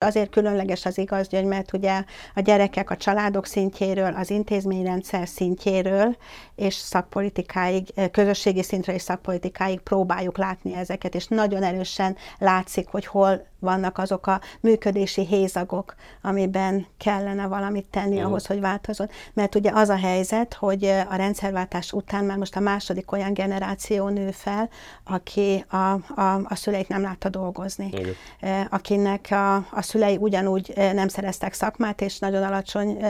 Azért különleges az igazgyöngy, mert ugye a gyerekek a családok szintjéről, az intézményrendszer szintjéről és szakpolitikáig, közösségi szintre és szakpolitikáig próbáljuk látni ezeket, és nagyon erősen látszik, hogy hol vannak azok a működési hézagok, amiben kellene valamit tenni uh-huh. ahhoz, hogy változott. Mert ugye az a helyzet, hogy a rendszerváltás után már most a második olyan generáció nő fel, aki a, a, a szüleit nem látta dolgozni. Uh-huh. Akinek a, a szülei ugyanúgy nem szereztek szakmát, és nagyon alacsony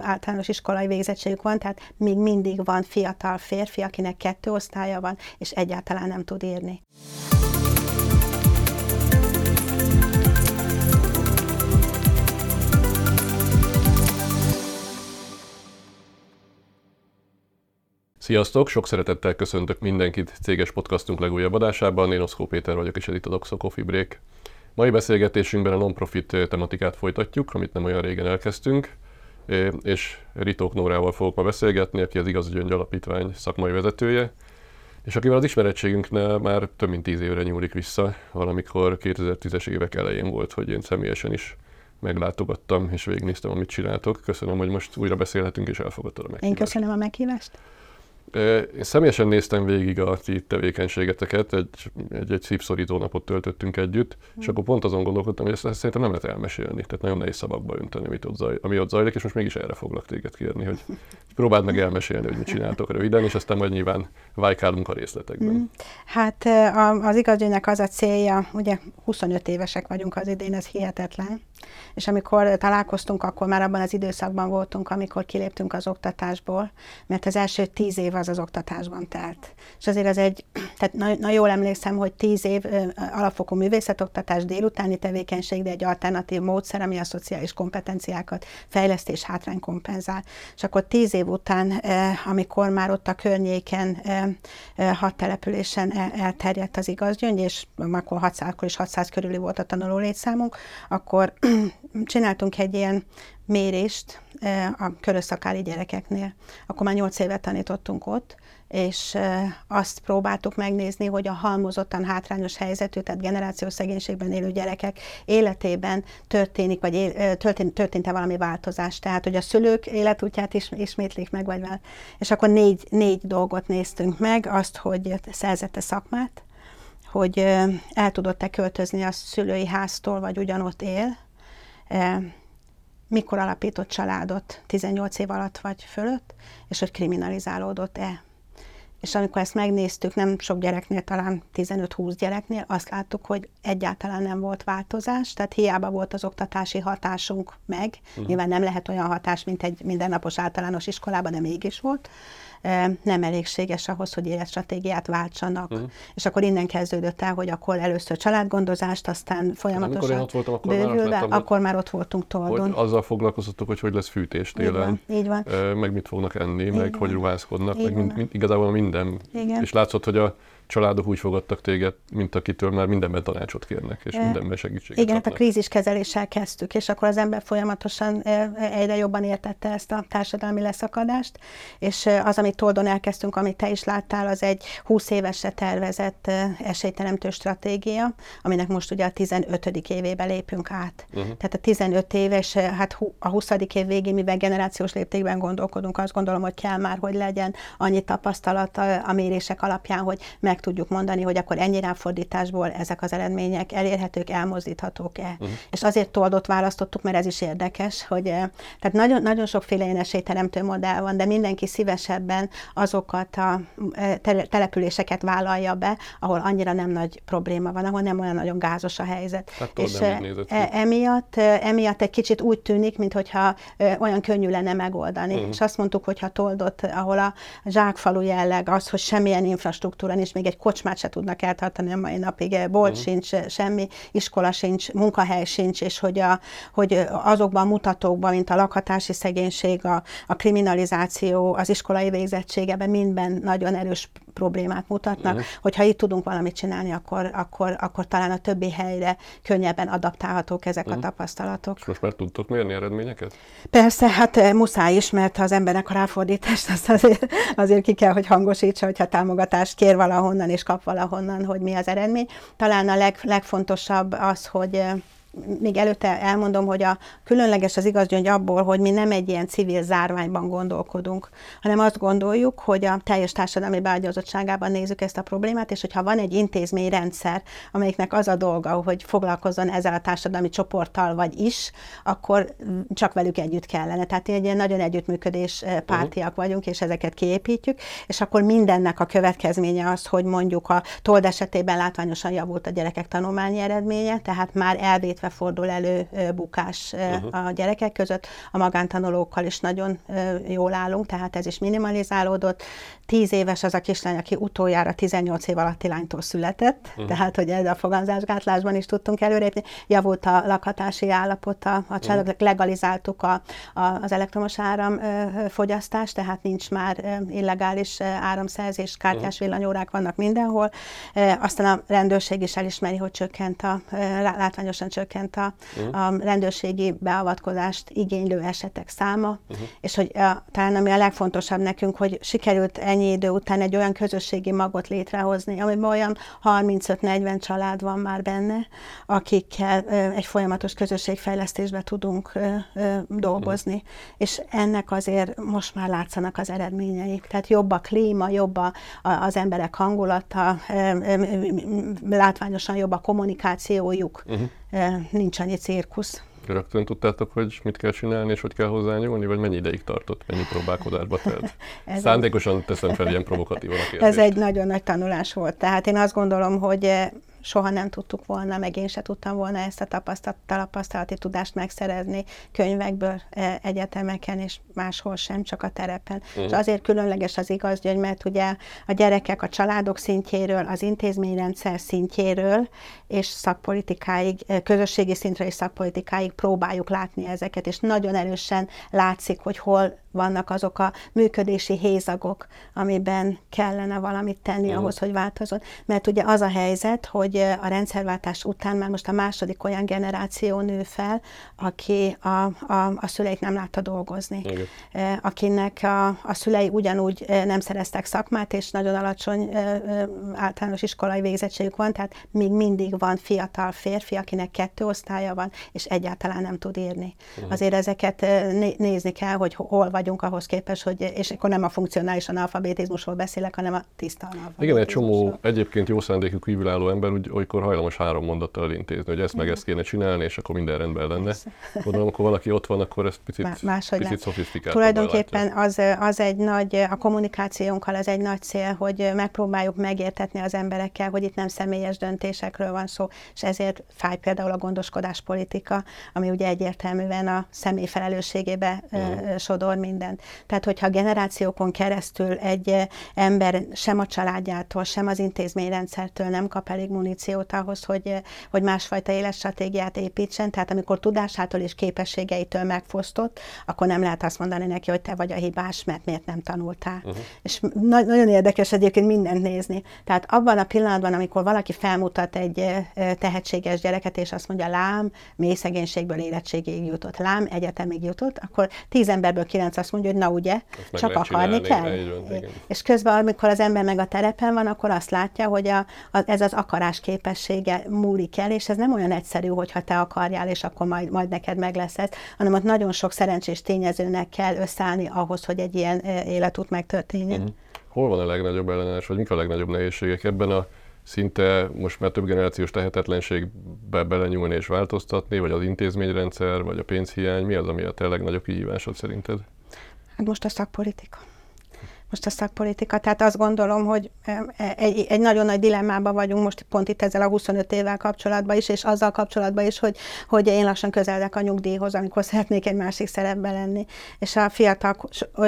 általános iskolai végzettségük van, tehát még mindig van fiatal férfi, akinek kettő osztálya van, és egyáltalán nem tud írni. Sziasztok! Sok szeretettel köszöntök mindenkit céges podcastunk legújabb adásában. Én Oszkó Péter vagyok, és ez itt a Doxo Coffee Break. Mai beszélgetésünkben a non-profit tematikát folytatjuk, amit nem olyan régen elkezdtünk, és Ritók Nórával fogok ma beszélgetni, aki az Igaz Gyöngy Alapítvány szakmai vezetője, és akivel az ismerettségünknél már több mint tíz évre nyúlik vissza, valamikor 2010-es évek elején volt, hogy én személyesen is meglátogattam, és végignéztem, amit csináltok. Köszönöm, hogy most újra beszélhetünk, és elfogadtad a meghívást. Én köszönöm a meghívást. Én személyesen néztem végig a ti tevékenységeteket, egy, egy, egy szívszorító napot töltöttünk együtt, mm. és akkor pont azon gondolkodtam, hogy ezt, szerintem nem lehet elmesélni, tehát nagyon nehéz szavakba önteni, amit ott zaj, ami ott zajlik, és most mégis erre foglak téged kérni, hogy próbáld meg elmesélni, hogy mit csináltok röviden, és aztán majd nyilván vájkálunk a részletekben. Mm. Hát az igazgyűnek az a célja, ugye 25 évesek vagyunk az idén, ez hihetetlen, és amikor találkoztunk, akkor már abban az időszakban voltunk, amikor kiléptünk az oktatásból, mert az első tíz év az az oktatásban telt. És azért az egy, tehát nagyon na jól emlékszem, hogy tíz év alapfokú művészetoktatás, délutáni tevékenység, de egy alternatív módszer, ami a szociális kompetenciákat fejlesztés hátrány kompenzál. És akkor tíz év után, amikor már ott a környéken hat településen elterjedt az igazgyöngy, és akkor, 600, akkor is 600 körüli volt a tanuló létszámunk, akkor csináltunk egy ilyen mérést a körösszakáli gyerekeknél. Akkor már nyolc évet tanítottunk ott, és azt próbáltuk megnézni, hogy a halmozottan hátrányos helyzetű, tehát generációs szegénységben élő gyerekek életében történik, vagy él, történt, történt-e valami változás. Tehát, hogy a szülők életútját is ismétlik meg, vagy vel. És akkor négy, négy dolgot néztünk meg, azt, hogy szerzette szakmát, hogy el tudott-e költözni a szülői háztól, vagy ugyanott él, mikor alapított családot, 18 év alatt vagy fölött, és hogy kriminalizálódott-e. És amikor ezt megnéztük, nem sok gyereknél, talán 15-20 gyereknél, azt láttuk, hogy egyáltalán nem volt változás, tehát hiába volt az oktatási hatásunk meg, uh-huh. nyilván nem lehet olyan hatás, mint egy mindennapos általános iskolában, de mégis volt, nem elégséges ahhoz, hogy életstratégiát váltsanak. Uh-huh. És akkor innen kezdődött el, hogy akkor először családgondozást, aztán folyamatosan én ott voltam, akkor bővülve, már akkor már ott voltunk Toldon. Hogy azzal foglalkoztatok, hogy hogy lesz fűtés télen. Így van, így van. Meg mit fognak enni, így meg van. hogy ruházkodnak, így meg mind, mind, igazából minden. Igen. És látszott, hogy a családok úgy fogadtak téged, mint akitől már mindenben tanácsot kérnek, és mindenben segítséget Igen, hát a kríziskezeléssel kezdtük, és akkor az ember folyamatosan egyre jobban értette ezt a társadalmi leszakadást, és az, amit Toldon elkezdtünk, amit te is láttál, az egy 20 évesre tervezett esélyteremtő stratégia, aminek most ugye a 15. évébe lépünk át. Uh-huh. Tehát a 15 éves, hát a 20. év végén, mivel generációs léptékben gondolkodunk, azt gondolom, hogy kell már, hogy legyen annyi tapasztalat a mérések alapján, hogy meg meg tudjuk mondani, hogy akkor ennyi ráfordításból ezek az eredmények elérhetők, elmozdíthatók-e. Uh-huh. És azért toldot választottuk, mert ez is érdekes, hogy eh, tehát nagyon, nagyon sokféle ilyen esélyteremtő modell van, de mindenki szívesebben azokat a eh, településeket vállalja be, ahol annyira nem nagy probléma van, ahol nem olyan nagyon gázos a helyzet. Hát, és e, emiatt, emiatt egy kicsit úgy tűnik, mintha olyan könnyű lenne megoldani. Uh-huh. És azt mondtuk, hogy ha toldott, ahol a zsákfalu jelleg az, hogy semmilyen infrastruktúra nincs, még még egy kocsmát se tudnak eltartani a mai napig, bolt uh-huh. sincs, semmi, iskola sincs, munkahely sincs, és hogy, a, hogy azokban a mutatókban, mint a lakhatási szegénység, a, a kriminalizáció, az iskolai végzettségeben mindben nagyon erős problémát mutatnak, uh-huh. hogyha itt tudunk valamit csinálni, akkor, akkor, akkor talán a többi helyre könnyebben adaptálhatók ezek uh-huh. a tapasztalatok. És most már tudtok mérni eredményeket? Persze, hát eh, muszáj is, mert ha az embernek a ráfordítást, azt azért, azért ki kell, hogy hangosítsa, hogyha támogatást kér valahonnan és kap valahonnan, hogy mi az eredmény. Talán a leg, legfontosabb az, hogy eh, még előtte elmondom, hogy a különleges az igaz gyöngy abból, hogy mi nem egy ilyen civil zárványban gondolkodunk, hanem azt gondoljuk, hogy a teljes társadalmi beágyazottságában nézzük ezt a problémát, és hogyha van egy intézményrendszer, amelyiknek az a dolga, hogy foglalkozzon ezzel a társadalmi csoporttal vagy is, akkor csak velük együtt kellene. Tehát egy ilyen nagyon együttműködés pártiak uh-huh. vagyunk, és ezeket kiépítjük, és akkor mindennek a következménye az, hogy mondjuk a told esetében látványosan javult a gyerekek tanulmányi eredménye, tehát már elvétve fordul elő bukás uh-huh. a gyerekek között, a magántanulókkal is nagyon jól állunk, tehát ez is minimalizálódott. Tíz éves az a kislány, aki utoljára 18 év alatti lánytól született, uh-huh. tehát hogy ez a foganzásgátlásban is tudtunk előrépni. Javult a lakhatási állapota a családok, uh-huh. legalizáltuk a, a, az elektromos áramfogyasztást, tehát nincs már illegális áramszerzés, kártyás villanyórák vannak mindenhol. Aztán a rendőrség is elismeri, hogy csökkent a, látványosan csökkent a, uh-huh. a rendőrségi beavatkozást igénylő esetek száma, uh-huh. és hogy a, talán ami a legfontosabb nekünk, hogy sikerült ennyi idő után egy olyan közösségi magot létrehozni, amiben olyan 35-40 család van már benne, akikkel egy folyamatos közösségfejlesztésbe tudunk dolgozni, uh-huh. és ennek azért most már látszanak az eredményei. Tehát jobb a klíma, jobb a, a, az emberek hangulata, látványosan jobb a kommunikációjuk, uh-huh. Nincs annyi cirkusz. Rögtön tudtátok, hogy mit kell csinálni, és hogy kell hozzányúlni, vagy mennyi ideig tartott, mennyi próbálkozásba telt? Szándékosan teszem fel ilyen provokatívan a kérdést. Ez egy nagyon nagy tanulás volt. Tehát én azt gondolom, hogy soha nem tudtuk volna, meg én se tudtam volna ezt a tapasztalat, tapasztalati tudást megszerezni könyvekből, e, egyetemeken, és máshol sem, csak a terepen. Uh-huh. És azért különleges az igaz, hogy mert ugye a gyerekek a családok szintjéről, az intézményrendszer szintjéről, és szakpolitikáig, e, közösségi szintre és szakpolitikáig próbáljuk látni ezeket, és nagyon erősen látszik, hogy hol vannak azok a működési hézagok, amiben kellene valamit tenni uh-huh. ahhoz, hogy változott. Mert ugye az a helyzet, hogy a rendszerváltás után már most a második olyan generáció nő fel, aki a, a, a szüleit nem látta dolgozni. Uh-huh. Akinek a, a szülei ugyanúgy nem szereztek szakmát, és nagyon alacsony általános iskolai végzettségük van, tehát még mindig van fiatal férfi, akinek kettő osztálya van, és egyáltalán nem tud írni. Uh-huh. Azért ezeket nézni kell, hogy hol vagy vagyunk ahhoz képest, hogy, és akkor nem a funkcionális analfabetizmusról beszélek, hanem a tiszta analfabetizmusról. Igen, egy csomó egyébként jó szándékú kívülálló ember úgy olykor hajlamos három mondattal elintézni, hogy ezt meg ezt kéne csinálni, és akkor minden rendben lenne. Gondolom, amikor valaki ott van, akkor ezt picit, Máshogy picit szofisztikált. Tulajdonképpen az, az egy nagy, a kommunikációnkkal az egy nagy cél, hogy megpróbáljuk megértetni az emberekkel, hogy itt nem személyes döntésekről van szó, és ezért fáj például a gondoskodás politika, ami ugye egyértelműen a személy felelősségébe uh-huh. sodor, mint mindent. Tehát, hogyha generációkon keresztül egy eh, ember sem a családjától, sem az intézményrendszertől nem kap elég muníciót ahhoz, hogy, eh, hogy másfajta életstratégiát építsen, tehát amikor tudásától és képességeitől megfosztott, akkor nem lehet azt mondani neki, hogy te vagy a hibás, mert miért nem tanultál. Uh-huh. És na- nagyon érdekes egyébként mindent nézni. Tehát abban a pillanatban, amikor valaki felmutat egy eh, tehetséges gyereket, és azt mondja, lám, mély szegénységből érettségig jutott, lám, egyetemig jutott, akkor tíz emberből kilenc azt mondja, hogy na ugye, Ezt csak akarni kell. Van, és közben, amikor az ember meg a terepen van, akkor azt látja, hogy a, a, ez az akarás képessége múlik el, és ez nem olyan egyszerű, hogyha te akarjál, és akkor majd, majd neked meg lesz ez, hanem ott nagyon sok szerencsés tényezőnek kell összeállni ahhoz, hogy egy ilyen életút megtörténjen. Uh-huh. Hol van a legnagyobb ellenállás, vagy mik a legnagyobb nehézségek ebben a szinte most már több generációs tehetetlenségbe belenyúlni és változtatni, vagy az intézményrendszer, vagy a pénzhiány, mi az, ami a te legnagyobb kihívásod szerinted? Hát most a szakpolitika. Most a szakpolitika, tehát azt gondolom, hogy egy, egy nagyon nagy dilemmában vagyunk most pont itt ezzel a 25 évvel kapcsolatban is, és azzal kapcsolatban is, hogy, hogy én lassan közeledek a nyugdíjhoz, amikor szeretnék egy másik szerepben lenni. És a fiatal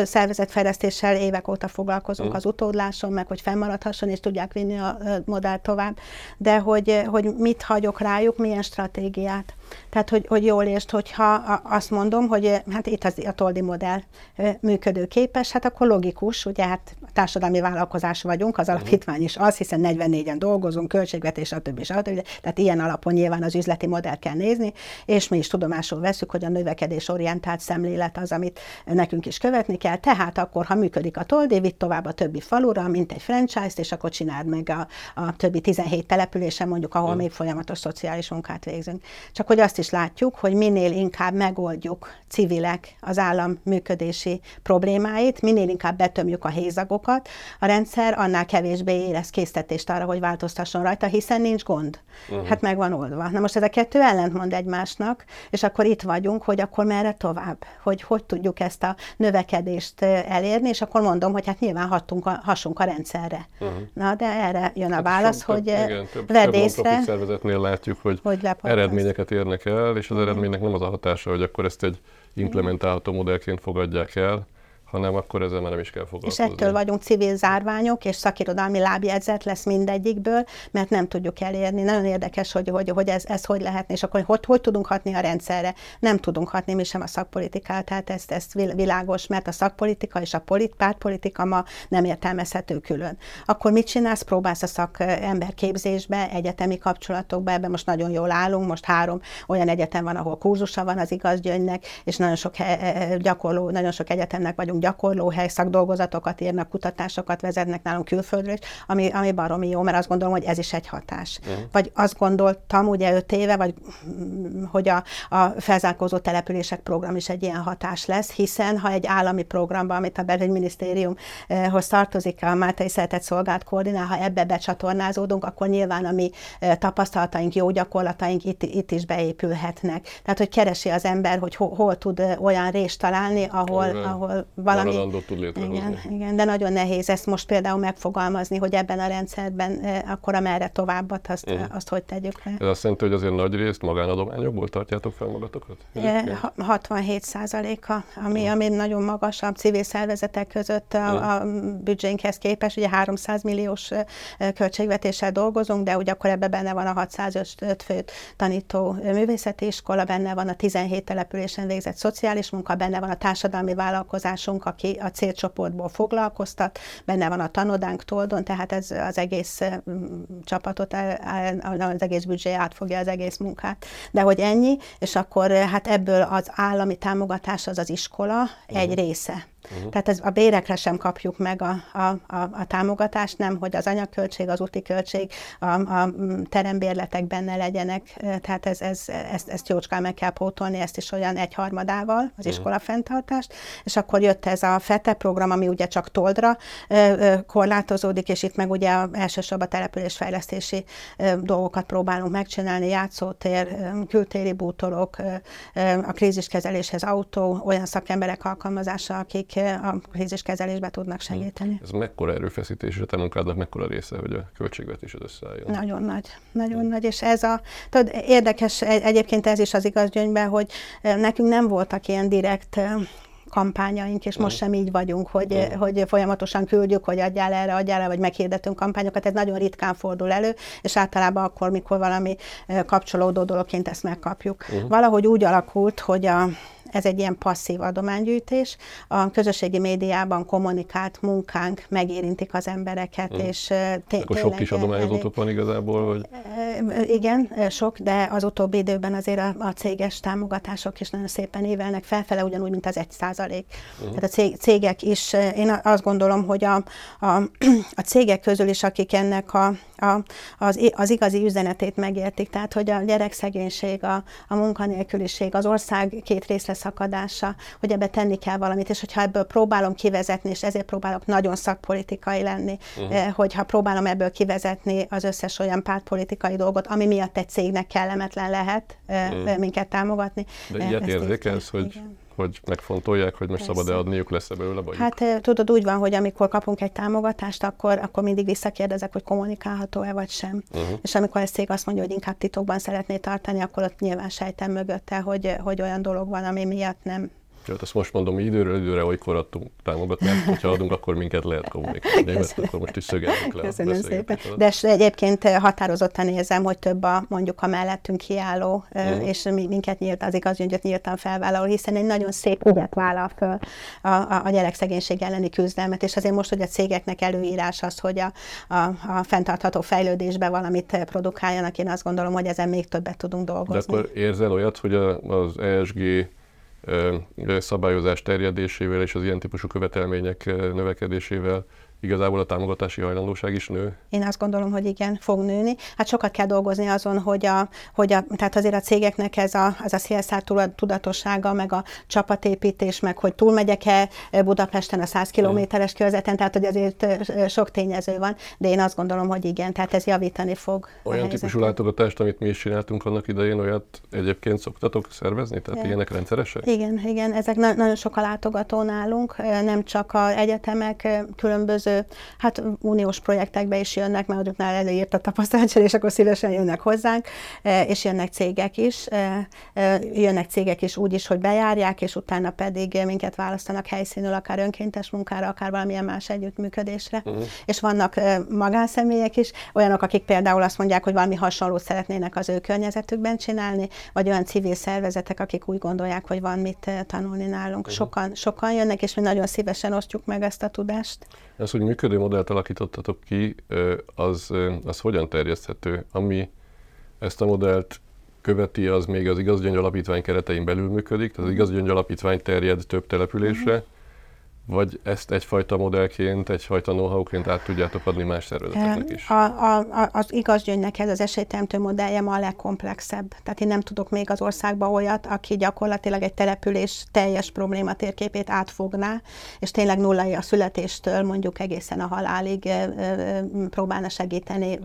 szervezetfejlesztéssel évek óta foglalkozunk mm. az utódláson, meg hogy fennmaradhasson, és tudják vinni a modell tovább. De hogy, hogy mit hagyok rájuk, milyen stratégiát. Tehát, hogy, hogy jól értsd, hogyha azt mondom, hogy hát itt az, a Toldi modell működőképes, hát akkor logikus, ugye hát társadalmi vállalkozás vagyunk, az alapítvány is az, hiszen 44-en dolgozunk, költségvetés, stb. stb. Tehát ilyen alapon nyilván az üzleti modell kell nézni, és mi is tudomásul veszük, hogy a növekedés orientált szemlélet az, amit nekünk is követni kell. Tehát akkor, ha működik a Toldé, vitt tovább a többi falura, mint egy franchise-t, és akkor csináld meg a, a többi 17 településen, mondjuk, ahol még folyamatos szociális munkát végzünk. Csak hogy azt is látjuk, hogy minél inkább megoldjuk civilek az állam működési problémáit, minél inkább betömjük a hézagokat, a rendszer annál kevésbé érez késztetést arra, hogy változtasson rajta, hiszen nincs gond. Uh-huh. Hát meg van oldva. Na most ez a kettő ellentmond egymásnak, és akkor itt vagyunk, hogy akkor merre tovább, hogy hogy tudjuk ezt a növekedést elérni, és akkor mondom, hogy hát nyilván hattunk a, hassunk a rendszerre. Uh-huh. Na, de erre jön a hát válasz, hogy több, igen, több, vedd észre. szervezetnél látjuk, hogy, hogy eredményeket érnek el, és az eredménynek nem az a hatása, hogy akkor ezt egy implementálható modellként fogadják el, hanem akkor ezzel már nem is kell foglalkozni. És ettől vagyunk civil zárványok, és szakirodalmi lábjegyzet lesz mindegyikből, mert nem tudjuk elérni. Nagyon érdekes, hogy, hogy, hogy ez, ez hogy lehetne, és akkor hogy, hogy tudunk hatni a rendszerre. Nem tudunk hatni mi sem a szakpolitikát, tehát ezt, ezt világos, mert a szakpolitika és a polit, pártpolitika ma nem értelmezhető külön. Akkor mit csinálsz? Próbálsz a szakember képzésbe, egyetemi kapcsolatokba, ebben most nagyon jól állunk, most három olyan egyetem van, ahol kurzusa van az igazgyöngynek, és nagyon sok gyakorló, nagyon sok egyetemnek vagyunk gyakorlóhely, szakdolgozatokat írnak, kutatásokat vezetnek nálunk külföldről is, ami, ami baromi jó, mert azt gondolom, hogy ez is egy hatás. Uh-huh. Vagy azt gondoltam ugye öt éve, vagy mm, hogy a, a felzárkózó települések program is egy ilyen hatás lesz, hiszen ha egy állami programba, amit a belügyminisztériumhoz tartozik, a Máltai Szeretett Szolgált koordinál, ha ebbe becsatornázódunk, akkor nyilván a mi tapasztalataink, jó gyakorlataink itt, itt is beépülhetnek. Tehát, hogy keresi az ember, hogy hol, hol tud olyan részt találni, ahol, ahol valami... tud létrehozni. Igen, igen, de nagyon nehéz ezt most például megfogalmazni, hogy ebben a rendszerben eh, akkor amerre továbbat, azt, uh-huh. azt hogy tegyük le. Ez azt jelenti, hogy azért nagy részt magánadományokból tartjátok fel magatokat? 67 százaléka, ami, uh-huh. ami nagyon magas a civil szervezetek között a, uh-huh. a büdzsénkhez képest, ugye 300 milliós költségvetéssel dolgozunk, de ugye akkor ebben benne van a 605 főt tanító művészeti iskola, benne van a 17 településen végzett szociális munka, benne van a társadalmi vállalkozás, társunk, aki a célcsoportból foglalkoztat, benne van a tanodánk Toldon, tehát ez az egész csapatot, az egész büdzsé átfogja az egész munkát. De hogy ennyi, és akkor hát ebből az állami támogatás az az iskola uh-huh. egy része. Uh-huh. Tehát ez, a bérekre sem kapjuk meg a, a, a, a támogatást, nem, hogy az anyagköltség, az úti költség, a, a terembérletek benne legyenek, tehát ez, ez, ezt, ezt jócskán meg kell pótolni, ezt is olyan egyharmadával, az uh-huh. iskola fenntartást, és akkor jött ez a FETE program, ami ugye csak toldra korlátozódik, és itt meg ugye elsősorban településfejlesztési dolgokat próbálunk megcsinálni, játszótér, kültéri bútorok, a kríziskezeléshez autó, olyan szakemberek alkalmazása, akik a kríziskezelésbe tudnak segíteni. Ez mekkora erőfeszítés, és a te munkádnak mekkora része, hogy a költségvetésed összeálljon? Nagyon nagy, nagyon nagy, és ez a, tudod, érdekes egyébként ez is az igazgyöngyben, hogy nekünk nem voltak ilyen direkt kampányaink, és most sem így vagyunk, hogy, hogy folyamatosan küldjük, hogy adjál erre, adjál erre, vagy meghirdetünk kampányokat, ez nagyon ritkán fordul elő, és általában akkor, mikor valami kapcsolódó dologként ezt megkapjuk. Uh-huh. Valahogy úgy alakult, hogy a ez egy ilyen passzív adománygyűjtés. A közösségi médiában kommunikált munkánk megérintik az embereket, mm. és té- Akkor sok kis adományozótok van igazából? Vagy? Igen, sok, de az utóbbi időben azért a, a céges támogatások is nagyon szépen évelnek felfele, ugyanúgy, mint az egy százalék. Uh-huh. Tehát a cég, cégek is, én azt gondolom, hogy a, a, a cégek közül is, akik ennek a, a, az, az igazi üzenetét megértik, tehát hogy a gyerekszegénység, a, a munkanélküliség, az ország két részre szakadása, hogy ebbe tenni kell valamit, és hogyha ebből próbálom kivezetni, és ezért próbálok nagyon szakpolitikai lenni, uh-huh. hogyha próbálom ebből kivezetni az összes olyan pártpolitikai dolgot, ami miatt egy cégnek kellemetlen lehet uh-huh. minket támogatni. De ilyet érzékelsz, hogy igen hogy megfontolják, hogy most szabad-e adniuk, lesz-e belőle bajuk? Hát tudod, úgy van, hogy amikor kapunk egy támogatást, akkor, akkor mindig visszakérdezek, hogy kommunikálható-e vagy sem. Uh-huh. És amikor ez cég azt mondja, hogy inkább titokban szeretné tartani, akkor ott nyilván sejtem mögötte, hogy, hogy olyan dolog van, ami miatt nem Jó, ezt most mondom, mi időről időre olykor adtunk támogatást, hogyha adunk, akkor minket lehet kommunikálni. Mert akkor most is szögeljük le Köszönöm szépen. De egyébként határozottan érzem, hogy több a mondjuk a mellettünk kiálló, uh-huh. és minket nyílt, az igaz, hogy nyíltan felvállaló, hiszen egy nagyon szép ügyet vállal föl a, a, a gyerekszegénység elleni küzdelmet, és azért most, hogy a cégeknek előírás az, hogy a, a, a fenntartható fejlődésbe valamit produkáljanak, én azt gondolom, hogy ezen még többet tudunk dolgozni. De akkor érzel olyat, hogy az ESG szabályozás terjedésével és az ilyen típusú követelmények növekedésével igazából a támogatási hajlandóság is nő? Én azt gondolom, hogy igen, fog nőni. Hát sokat kell dolgozni azon, hogy a, hogy a tehát azért a cégeknek ez a, az a CSR tudatossága, meg a csapatépítés, meg hogy túlmegyek-e Budapesten a 100 kilométeres körzeten, tehát hogy azért sok tényező van, de én azt gondolom, hogy igen, tehát ez javítani fog. Olyan típusú látogatást, amit mi is csináltunk annak idején, olyat egyébként szoktatok szervezni? Tehát igen. ilyenek rendszeresek? Igen, igen, ezek na- nagyon sok a látogató nálunk, nem csak a egyetemek, különböző különböző hát uniós projektekbe is jönnek, mert azoknál előírt a tapasztalatcsere, és akkor szívesen jönnek hozzánk, és jönnek cégek is. Jönnek cégek is úgy is, hogy bejárják, és utána pedig minket választanak helyszínül, akár önkéntes munkára, akár valamilyen más együttműködésre. Uh-huh. És vannak magánszemélyek is, olyanok, akik például azt mondják, hogy valami hasonlót szeretnének az ő környezetükben csinálni, vagy olyan civil szervezetek, akik úgy gondolják, hogy van mit tanulni nálunk. Uh-huh. Sokan, sokan jönnek, és mi nagyon szívesen osztjuk meg ezt a tudást. Az, hogy működő modellt alakítottatok ki, az, az hogyan terjeszthető? Ami ezt a modellt követi, az még az igazgyöngy alapítvány keretein belül működik, tehát az igazgyöngy alapítvány terjed több településre, uh-huh vagy ezt egyfajta modellként, egyfajta know-how-ként át tudjátok adni más szervezeteknek is? A, a, az igaz gyöngynek ez az esélyteremtő modellje ma a legkomplexebb. Tehát én nem tudok még az országban olyat, aki gyakorlatilag egy település teljes probléma térképét átfogná, és tényleg nullai a születéstől mondjuk egészen a halálig próbálna segíteni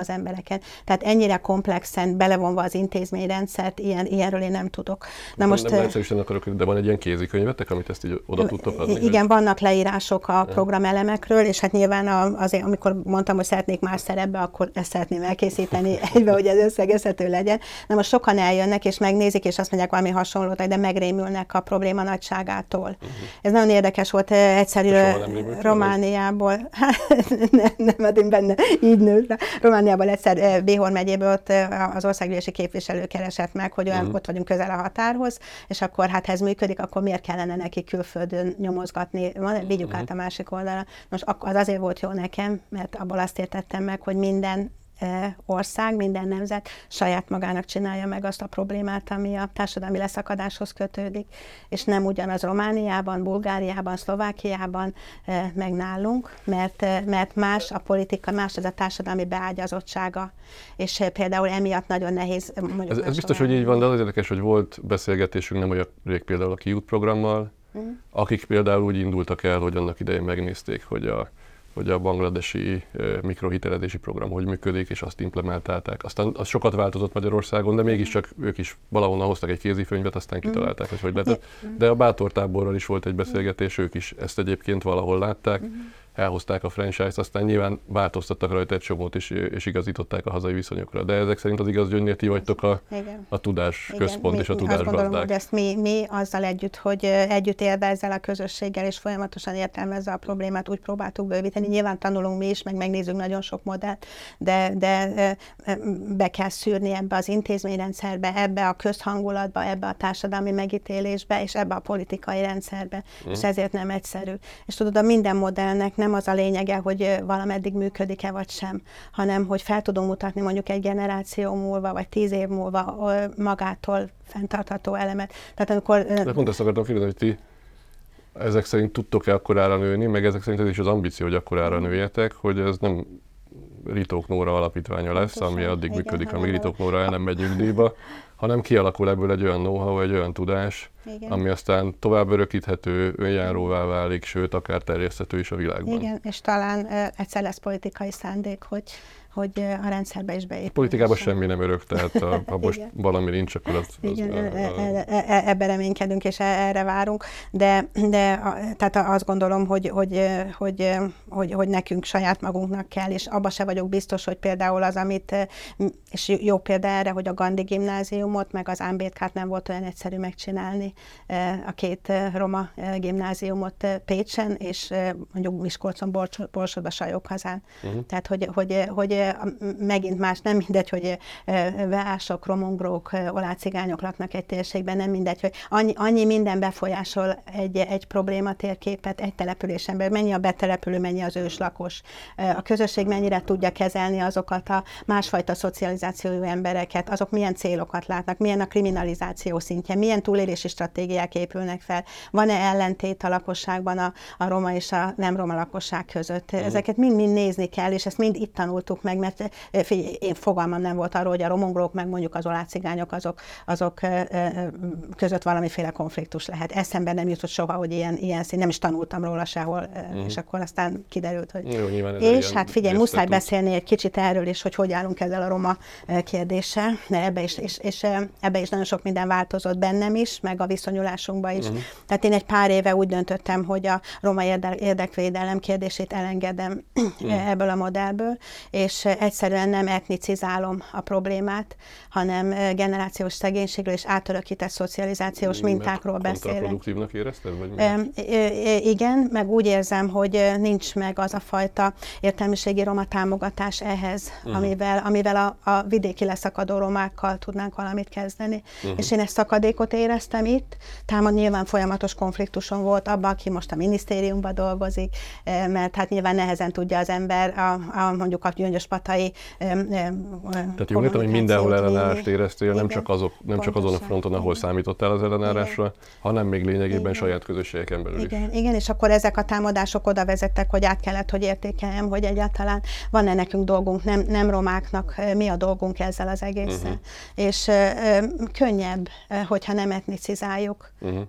az embereket. Tehát ennyire komplexen belevonva az intézményrendszert, ilyen, ilyenről én nem tudok. Na most, nem egyszerűen akarok, de van egy ilyen kézikönyvetek, amit ezt így oda tudtok adni? Igen, igen, vannak leírások a programelemekről, és hát nyilván azért, amikor mondtam, hogy szeretnék más szerepbe, akkor ezt szeretném elkészíteni egybe, hogy ez összegezhető legyen. Na most sokan eljönnek, és megnézik, és azt mondják valami hasonlót, de megrémülnek a probléma nagyságától. Uh-huh. Ez nagyon érdekes volt egyszerű Romániából. nem, nem, hát én benne így nőtt. Romániából egyszer Béhor megyéből ott az országgyűlési képviselő keresett meg, hogy olyan, uh-huh. ott vagyunk közel a határhoz, és akkor hát ez működik, akkor miért kellene neki külföldön nyomozgatni látni, vigyük át a másik oldalra. Most az azért volt jó nekem, mert abból azt értettem meg, hogy minden ország, minden nemzet saját magának csinálja meg azt a problémát, ami a társadalmi leszakadáshoz kötődik, és nem ugyanaz Romániában, Bulgáriában, Szlovákiában, meg nálunk, mert, mert más a politika, más az a társadalmi beágyazottsága, és például emiatt nagyon nehéz. Ez, ez biztos, hogy így van, de az érdekes, hogy volt beszélgetésünk nem olyan rég például a kiút programmal, Mm. akik például úgy indultak el, hogy annak idején megnézték, hogy a, hogy a bangladesi mikrohitelezési program hogy működik, és azt implementálták. Aztán az sokat változott Magyarországon, de mégiscsak ők is valahonnan hoztak egy kézikönyvet, aztán mm. kitalálták, hogy hogy lehet. De a Bátor táborral is volt egy beszélgetés, ők is ezt egyébként valahol látták, mm elhozták a franchise-t, aztán nyilván változtattak rajta egy csomót is, és igazították a hazai viszonyokra. De ezek szerint az igaz gyöngynél ti vagytok a, a tudás Igen. központ mi, és a tudás azt gondolom, hogy ezt mi, mi azzal együtt, hogy együtt élve ezzel a közösséggel, és folyamatosan értelmezve a problémát, úgy próbáltuk bővíteni. Nyilván tanulunk mi is, meg megnézzük nagyon sok modellt, de, de be kell szűrni ebbe az intézményrendszerbe, ebbe a közhangulatba, ebbe a társadalmi megítélésbe, és ebbe a politikai rendszerbe. Mm. És ezért nem egyszerű. És tudod, a minden modellnek nem nem az a lényege, hogy valameddig működik-e vagy sem, hanem hogy fel tudunk mutatni mondjuk egy generáció múlva, vagy tíz év múlva magától fenntartható elemet. Tehát amikor... De pont ezt akartam kérdezni, hogy ti ezek szerint tudtok-e akkorára nőni, meg ezek szerint ez is az ambíció, hogy akkorára nőjetek, hogy ez nem Ritók Nóra alapítványa lesz, Pontosan, ami addig igen, működik, amíg Ritók Nóra el nem megy nyugdíjba, hanem kialakul ebből egy olyan know-how, egy olyan tudás, igen. ami aztán tovább örökíthető, önjáróvá válik, sőt, akár terjeszthető is a világban. Igen, és talán egyszer lesz politikai szándék, hogy hogy a rendszerbe is beépül. Politikában semmi nem örök, tehát ha, ha most valami nincs, akkor az... az Igen, a, a... E, ebbe reménykedünk, és erre várunk, de, de tehát azt gondolom, hogy, hogy, hogy, hogy, hogy nekünk saját magunknak kell, és abba se vagyok biztos, hogy például az, amit, és jó példa erre, hogy a Gandhi gimnáziumot, meg az Ámbétkát nem volt olyan egyszerű megcsinálni, a két roma gimnáziumot Pécsen, és mondjuk Miskolcon, Borsodba, Sajok hazán. Uh-huh. Tehát, hogy, hogy, hogy megint más, nem mindegy, hogy veások, romongrók, olácigányok laknak egy térségben, nem mindegy, hogy annyi, annyi minden befolyásol egy, egy probléma térképet egy településen belül, mennyi a betelepülő, mennyi az őslakos. A közösség mennyire tudja kezelni azokat a másfajta szocializációjú embereket, azok milyen célokat látnak, milyen a kriminalizáció szintje, milyen túlélési stratégiák épülnek fel, van-e ellentét a lakosságban a, a roma és a nem roma lakosság között. Uh-huh. Ezeket mind-mind nézni kell, és ezt mind itt tanultuk meg, mert figyelj, én fogalmam nem volt arról, hogy a romongolók, meg mondjuk az olácigányok, azok, azok között valamiféle konfliktus lehet. Eszembe nem jutott soha, hogy ilyen, ilyen szín, nem is tanultam róla sehol, uh-huh. és akkor aztán kiderült, hogy... Jó, és hát figyelj, muszáj beszélni egy kicsit erről is, hogy hogy állunk ezzel a roma kérdéssel, mert ebbe is, és, és ebbe is nagyon sok minden változott bennem is, meg a viszonyulásunkban is. Uh-huh. Tehát én egy pár éve úgy döntöttem, hogy a roma érdekvédelem kérdését elengedem uh-huh. ebből a modellből, és egyszerűen nem etnicizálom a problémát, hanem generációs szegénységről és átörökített szocializációs mintákról beszélek. érezted? Vagy igen, meg úgy érzem, hogy nincs meg az a fajta értelmiségi roma támogatás ehhez, uh-huh. amivel, amivel a, a vidéki leszakadó romákkal tudnánk valamit kezdeni. Uh-huh. És én ezt szakadékot éreztem itt, támad nyilván folyamatos konfliktuson volt abban, aki most a minisztériumban dolgozik, mert hát nyilván nehezen tudja az ember a, a mondjuk a gyöngyöspatai Tehát jól értem, hogy mindenhol ellenállást éreztél, nem csak, azok, nem csak azon a fronton, ahol számítottál az ellenállásra, igen. hanem még lényegében igen. saját közösségeken belül igen. is. Igen, és akkor ezek a támadások oda vezettek, hogy át kellett, hogy értékeljem, hogy egyáltalán van-e nekünk dolgunk, nem, nem romáknak, mi a dolgunk ezzel az egészen. Uh-huh. És uh, könnyebb, hogyha nem etnicizáljuk. Uh-huh.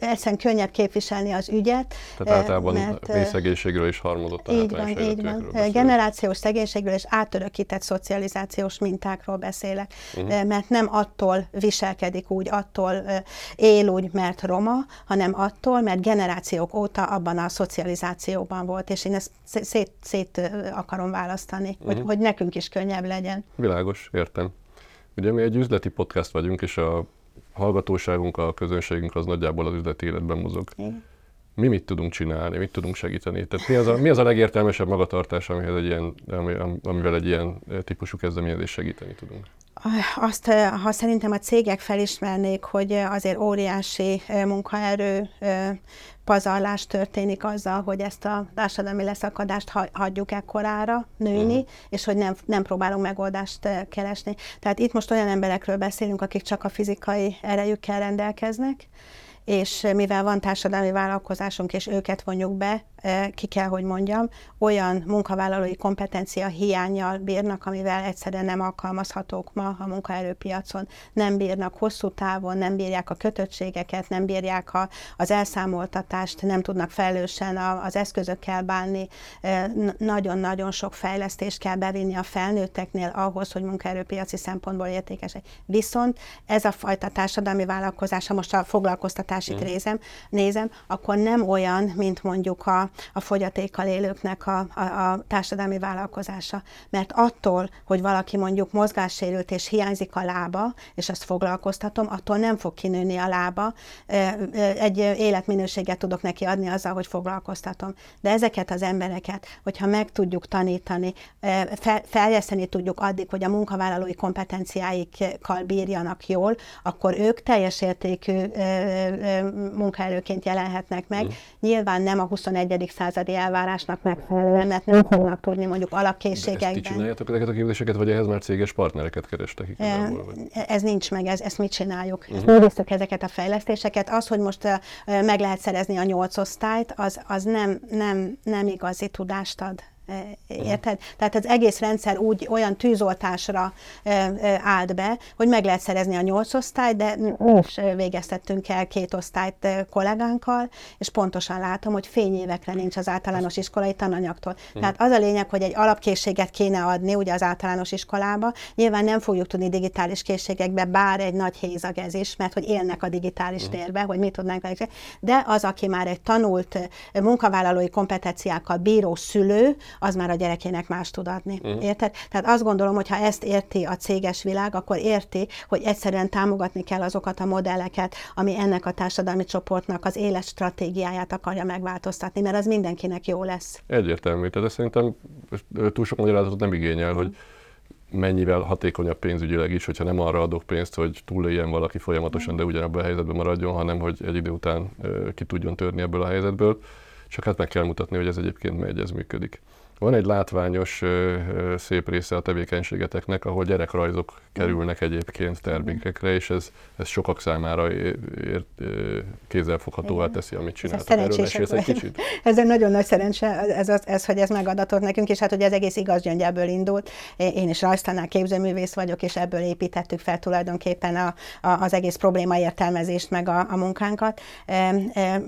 Egyszerűen könnyebb képviselni az ügyet. Tehát általában mert, mélyszegénységről is harmadott Így van, így van. Generációs szegénységről és átörökített szocializációs mintákról beszélek, uh-huh. mert nem attól viselkedik úgy, attól él úgy, mert roma, hanem attól, mert generációk óta abban a szocializációban volt, és én ezt szét, szét akarom választani, uh-huh. hogy, hogy nekünk is könnyebb legyen. Világos, értem. Ugye mi egy üzleti podcast vagyunk, és a hallgatóságunk, a közönségünk az nagyjából az üzleti életben mozog. Igen. Mi mit tudunk csinálni, mit tudunk segíteni? Tehát mi az a, mi az a legértelmesebb magatartás, amihez egy ilyen, amivel egy ilyen típusú kezdeményezés segíteni tudunk? Azt, ha szerintem a cégek felismernék, hogy azért óriási munkaerő pazarlás történik azzal, hogy ezt a társadalmi leszakadást hagyjuk ekkorára nőni, uh-huh. és hogy nem, nem próbálunk megoldást keresni. Tehát itt most olyan emberekről beszélünk, akik csak a fizikai erejükkel rendelkeznek, és mivel van társadalmi vállalkozásunk, és őket vonjuk be, ki kell, hogy mondjam, olyan munkavállalói kompetencia hiányjal bírnak, amivel egyszerűen nem alkalmazhatók ma a munkaerőpiacon. Nem bírnak hosszú távon, nem bírják a kötöttségeket, nem bírják a, az elszámoltatást, nem tudnak felelősen az eszközökkel bánni. Nagyon-nagyon sok fejlesztést kell bevinni a felnőtteknél ahhoz, hogy munkaerőpiaci szempontból értékesek. Viszont ez a fajta társadalmi vállalkozás, ha most a foglalkoztatási mm. nézem, nézem, akkor nem olyan, mint mondjuk a, a fogyatékkal élőknek a, a, a társadalmi vállalkozása. Mert attól, hogy valaki mondjuk mozgássérült és hiányzik a lába, és azt foglalkoztatom, attól nem fog kinőni a lába. Egy életminőséget tudok neki adni azzal, hogy foglalkoztatom. De ezeket az embereket, hogyha meg tudjuk tanítani, feljeszteni tudjuk addig, hogy a munkavállalói kompetenciáikkal bírjanak jól, akkor ők teljes értékű munkaerőként jelenhetnek meg. Mm. Nyilván nem a 21 századi elvárásnak megfelelően, mert nem fognak tudni mondjuk alapkészségekben. De ezt csináljátok ezeket a képzéseket, vagy ehhez már céges partnereket kerestek igazából? Ez nincs meg, ez, ezt mit csináljuk? Uh-huh. Ezt ezeket a fejlesztéseket. Az, hogy most meg lehet szerezni a nyolc osztályt, az, az nem, nem, nem igazi tudást ad Érted? Tehát az egész rendszer úgy olyan tűzoltásra állt be, hogy meg lehet szerezni a nyolc osztályt, de most végeztettünk el két osztályt kollégánkkal, és pontosan látom, hogy fényévekre nincs az általános iskolai tananyagtól. Hmm. Tehát az a lényeg, hogy egy alapkészséget kéne adni ugye az általános iskolába. Nyilván nem fogjuk tudni digitális készségekbe, bár egy nagy hézag ez is, mert hogy élnek a digitális hmm. térbe, hogy mit tudnánk de az, aki már egy tanult munkavállalói kompetenciákkal bíró szülő, az már a gyerekének más tud adni. Uh-huh. Érted? Tehát azt gondolom, hogy ha ezt érti a céges világ, akkor érti, hogy egyszerűen támogatni kell azokat a modelleket, ami ennek a társadalmi csoportnak az éles stratégiáját akarja megváltoztatni, mert az mindenkinek jó lesz. Egyértelmű, tehát szerintem túl sok magyarázatot nem igényel, uh-huh. hogy mennyivel hatékonyabb pénzügyileg is, hogyha nem arra adok pénzt, hogy túléljen valaki folyamatosan, de ugyanabban a helyzetben maradjon, hanem hogy egy idő után ki tudjon törni ebből a helyzetből. Csak hát meg kell mutatni, hogy ez egyébként megy, ez működik. Van egy látványos, szép része a tevékenységeteknek, ahol gyerekrajzok kerülnek egyébként termékekre, és ez, ez sokak számára ér, kézzelfoghatóvá teszi, amit csináltak. Erről ez egy kicsit? Ez egy nagyon nagy szerencse, ez, az, ez, hogy ez megadatott nekünk, és hát hogy ez egész igaz gyöngyből indult. Én is rajztanál képzőművész vagyok, és ebből építettük fel tulajdonképpen a, a, az egész probléma értelmezést, meg a, a munkánkat.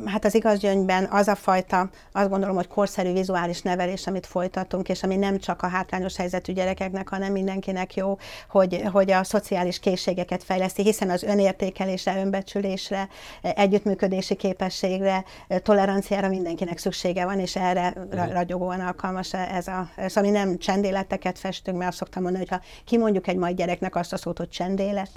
Hát az igaz gyöngyben az a fajta, azt gondolom, hogy korszerű vizuális nevelés, amit folytatunk, és ami nem csak a hátrányos helyzetű gyerekeknek, hanem mindenkinek jó, hogy, hogy a szociális készségeket fejleszti, hiszen az önértékelésre, önbecsülésre, együttműködési képességre, toleranciára mindenkinek szüksége van, és erre ragyogóan alkalmas ez a... Szóval mi nem csendéleteket festünk, mert azt szoktam mondani, hogy ha kimondjuk egy mai gyereknek azt a szót, hogy csendélet,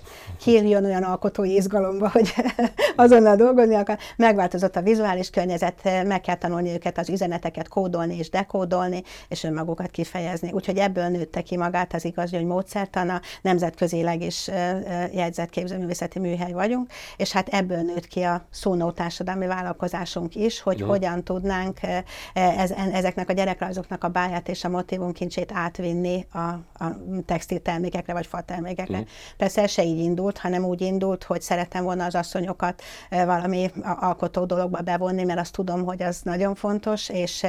jön olyan alkotói izgalomba, hogy azonnal dolgozni akar, megváltozott a vizuális környezet, meg kell tanulni őket az üzeneteket kódolni és dekódolni, és önmagukat kifejezni. Úgyhogy ebből nőtte ki magát az igaz, hogy módszertana, nemzetközileg is jegyzett képzőművészeti műhely vagyunk, és hát ebből nőtt ki a szónó társadalmi vállalkozásunk is, hogy Jó. hogyan tudnánk ez, ezeknek a gyerekrajzoknak a báját és a motivumkincsét átvinni a, a textiltermékekre vagy fatermékekre. Mm. Persze se így indult, hanem úgy indult, hogy szerettem volna az asszonyokat valami alkotó dologba bevonni, mert azt tudom, hogy az nagyon fontos, és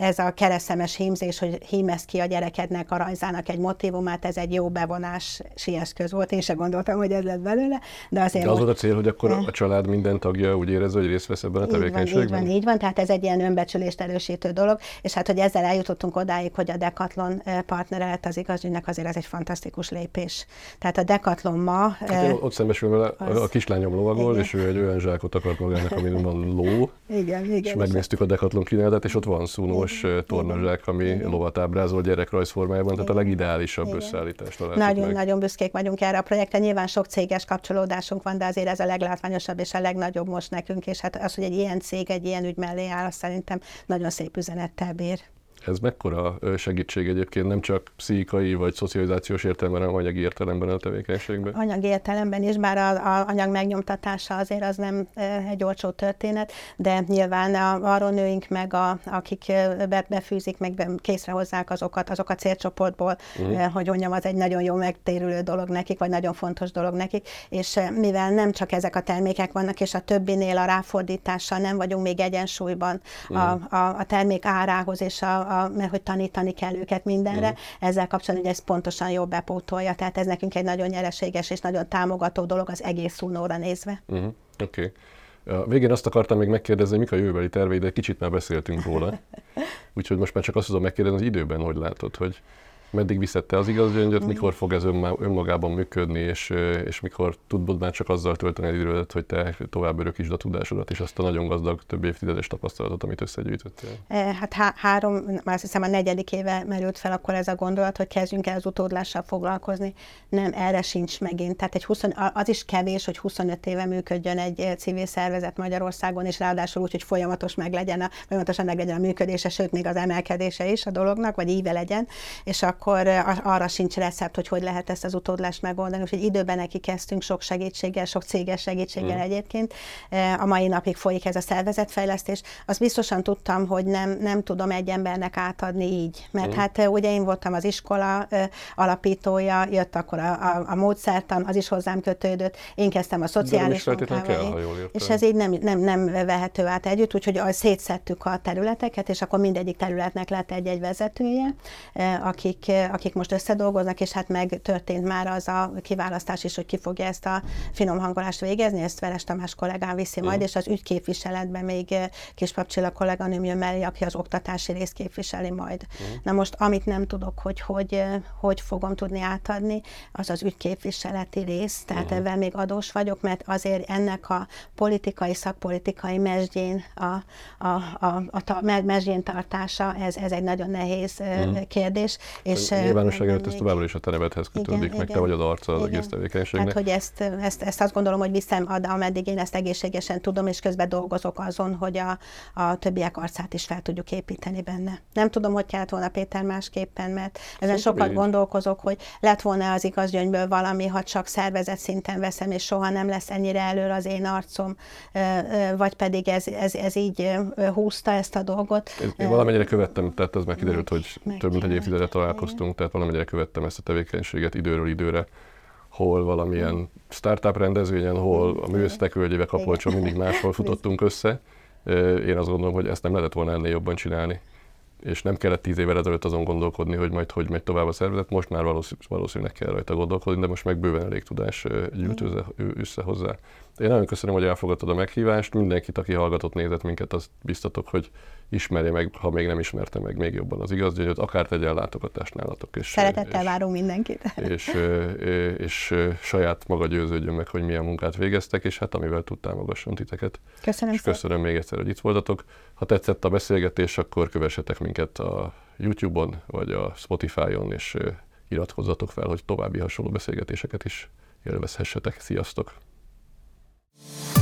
ez a kereszt szemes hímzés, hogy hímez ki a gyerekednek a rajzának egy motivumát, ez egy jó bevonási eszköz volt. Én se gondoltam, hogy ez lett belőle, de azért... De az volt a cél, hogy akkor a család minden tagja úgy érezze, hogy részt vesz ebben a tevékenységben? Így van, így van, így van, tehát ez egy ilyen önbecsülést erősítő dolog, és hát, hogy ezzel eljutottunk odáig, hogy a Decathlon partnere lett az igazügynek, azért ez egy fantasztikus lépés. Tehát a Decathlon ma... Hát én ott szembesül vele, az... a kislányom lovagol, és ő egy olyan zsákot akart magának, amin van ló, igen, igen, és megnéztük a Decathlon kínálatát, és ott van szúnós torna tornazsák, ami Igen. lovat ábrázol gyerekrajz formájában, tehát a legideálisabb Igen. összeállítást találtuk Nagyon-nagyon büszkék vagyunk erre a projektre. Nyilván sok céges kapcsolódásunk van, de azért ez a leglátványosabb és a legnagyobb most nekünk, és hát az, hogy egy ilyen cég egy ilyen ügy mellé áll, azt szerintem nagyon szép üzenettel bír. Ez mekkora segítség egyébként, nem csak pszichikai vagy szocializációs értelemben, hanem anyagi értelemben a tevékenységben? Anyagi értelemben is, bár a, a anyag megnyomtatása azért az nem egy olcsó történet, de nyilván a, arról nőink meg, a, akik be, befűzik, meg be, készre hozzák azokat, azok a célcsoportból, uh-huh. hogy mondjam, az egy nagyon jó megtérülő dolog nekik, vagy nagyon fontos dolog nekik, és mivel nem csak ezek a termékek vannak, és a többinél a ráfordítással nem vagyunk még egyensúlyban uh-huh. a, a, a termék árához és a, a, mert hogy tanítani kell őket mindenre, uh-huh. ezzel kapcsolatban, hogy ez pontosan jobb bepótolja. Tehát ez nekünk egy nagyon nyereséges és nagyon támogató dolog az egész szúnóra nézve. Uh-huh. Oké. Okay. Végén azt akartam még megkérdezni, mik a jövőbeli terveid, de kicsit már beszéltünk róla. Úgyhogy most már csak azt tudom megkérdezni, hogy időben hogy látod, hogy meddig viszette az igaz gyöngyöt, mikor fog ez önmagában működni, és, és mikor tudod már csak azzal tölteni az idődet, hogy te tovább örökítsd a tudásodat, és azt a nagyon gazdag több évtizedes tapasztalatot, amit összegyűjtöttél? Hát há- három, már azt hiszem a negyedik éve merült fel akkor ez a gondolat, hogy kezdjünk el az utódlással foglalkozni. Nem, erre sincs megint. Tehát egy 20, az is kevés, hogy 25 éve működjön egy civil szervezet Magyarországon, és ráadásul úgy, hogy folyamatos meg legyen a, folyamatosan meg legyen a működése, sőt még az emelkedése is a dolognak, vagy íve legyen, és a akkor arra sincs recept, hogy hogy lehet ezt az utódlást megoldani. Úgyhogy időben neki kezdtünk sok segítséggel, sok céges segítséggel mm. egyébként. A mai napig folyik ez a szervezetfejlesztés. Azt biztosan tudtam, hogy nem, nem tudom egy embernek átadni így. Mert mm. hát ugye én voltam az iskola alapítója, jött akkor a, a, a módszertan, az is hozzám kötődött. Én kezdtem a szociális munkával. És ez így nem, nem, nem vehető át együtt, úgyhogy szétszettük a területeket, és akkor mindegyik területnek lett egy-egy vezetője, akik, akik most összedolgoznak, és hát meg történt már az a kiválasztás is, hogy ki fogja ezt a finom hangolást végezni, ezt Veres Tamás kollégám viszi majd, mm. és az ügyképviseletben még Kispap Csilla kolléganőm jön mellé, aki az oktatási részt képviseli majd. Mm. Na most, amit nem tudok, hogy hogy, hogy fogom tudni átadni, az az ügyképviseleti rész, tehát mm. ebben még adós vagyok, mert azért ennek a politikai, szakpolitikai mesdjén a, a, a, a, a mesdjén tartása, ez, ez egy nagyon nehéz mm. kérdés. És nyilvánosság előtt ez továbbra is a te nevedhez kötődik, igen, meg igen, te vagy az arca az egész tevékenységnek. Hát, hogy ezt, ezt, ezt azt gondolom, hogy viszem, ameddig én ezt egészségesen tudom, és közben dolgozok azon, hogy a, a többiek arcát is fel tudjuk építeni benne. Nem tudom, hogy kellett volna Péter másképpen, mert ezen Szerintem sokat így. gondolkozok, hogy lett volna az igaz gyöngből valami, ha csak szervezet szinten veszem, és soha nem lesz ennyire előre az én arcom, vagy pedig ez, ez, ez így húzta ezt a dolgot. Én valamennyire követtem, tehát az már kiderült, hogy meg több mint egy évtizede találkoztunk, tehát valamennyire követtem ezt a tevékenységet időről időre hol valamilyen startup rendezvényen, hol a művésztek völgyébe kapolcson mindig máshol futottunk össze. Én azt gondolom, hogy ezt nem lehetett volna ennél jobban csinálni. És nem kellett tíz évvel ezelőtt azon gondolkodni, hogy majd hogy megy tovább a szervezet, most már valószínűleg kell rajta gondolkodni, de most meg bőven elég tudás gyűlt össze hozzá. Én nagyon köszönöm, hogy elfogadtad a meghívást. Mindenkit, aki hallgatott, nézett minket, azt biztatok, hogy ismerje meg, ha még nem ismerte meg még jobban az igazgyöngyöt, akár tegyen látogatást nálatok. És, Szeretettel és, várunk mindenkit. És, és, és, saját maga győződjön meg, hogy milyen munkát végeztek, és hát amivel tud támogasson titeket. Köszönöm És köszönöm még egyszer, hogy itt voltatok. Ha tetszett a beszélgetés, akkor kövessetek minket a YouTube-on, vagy a Spotify-on, és iratkozzatok fel, hogy további hasonló beszélgetéseket is élvezhessetek. Sziasztok! you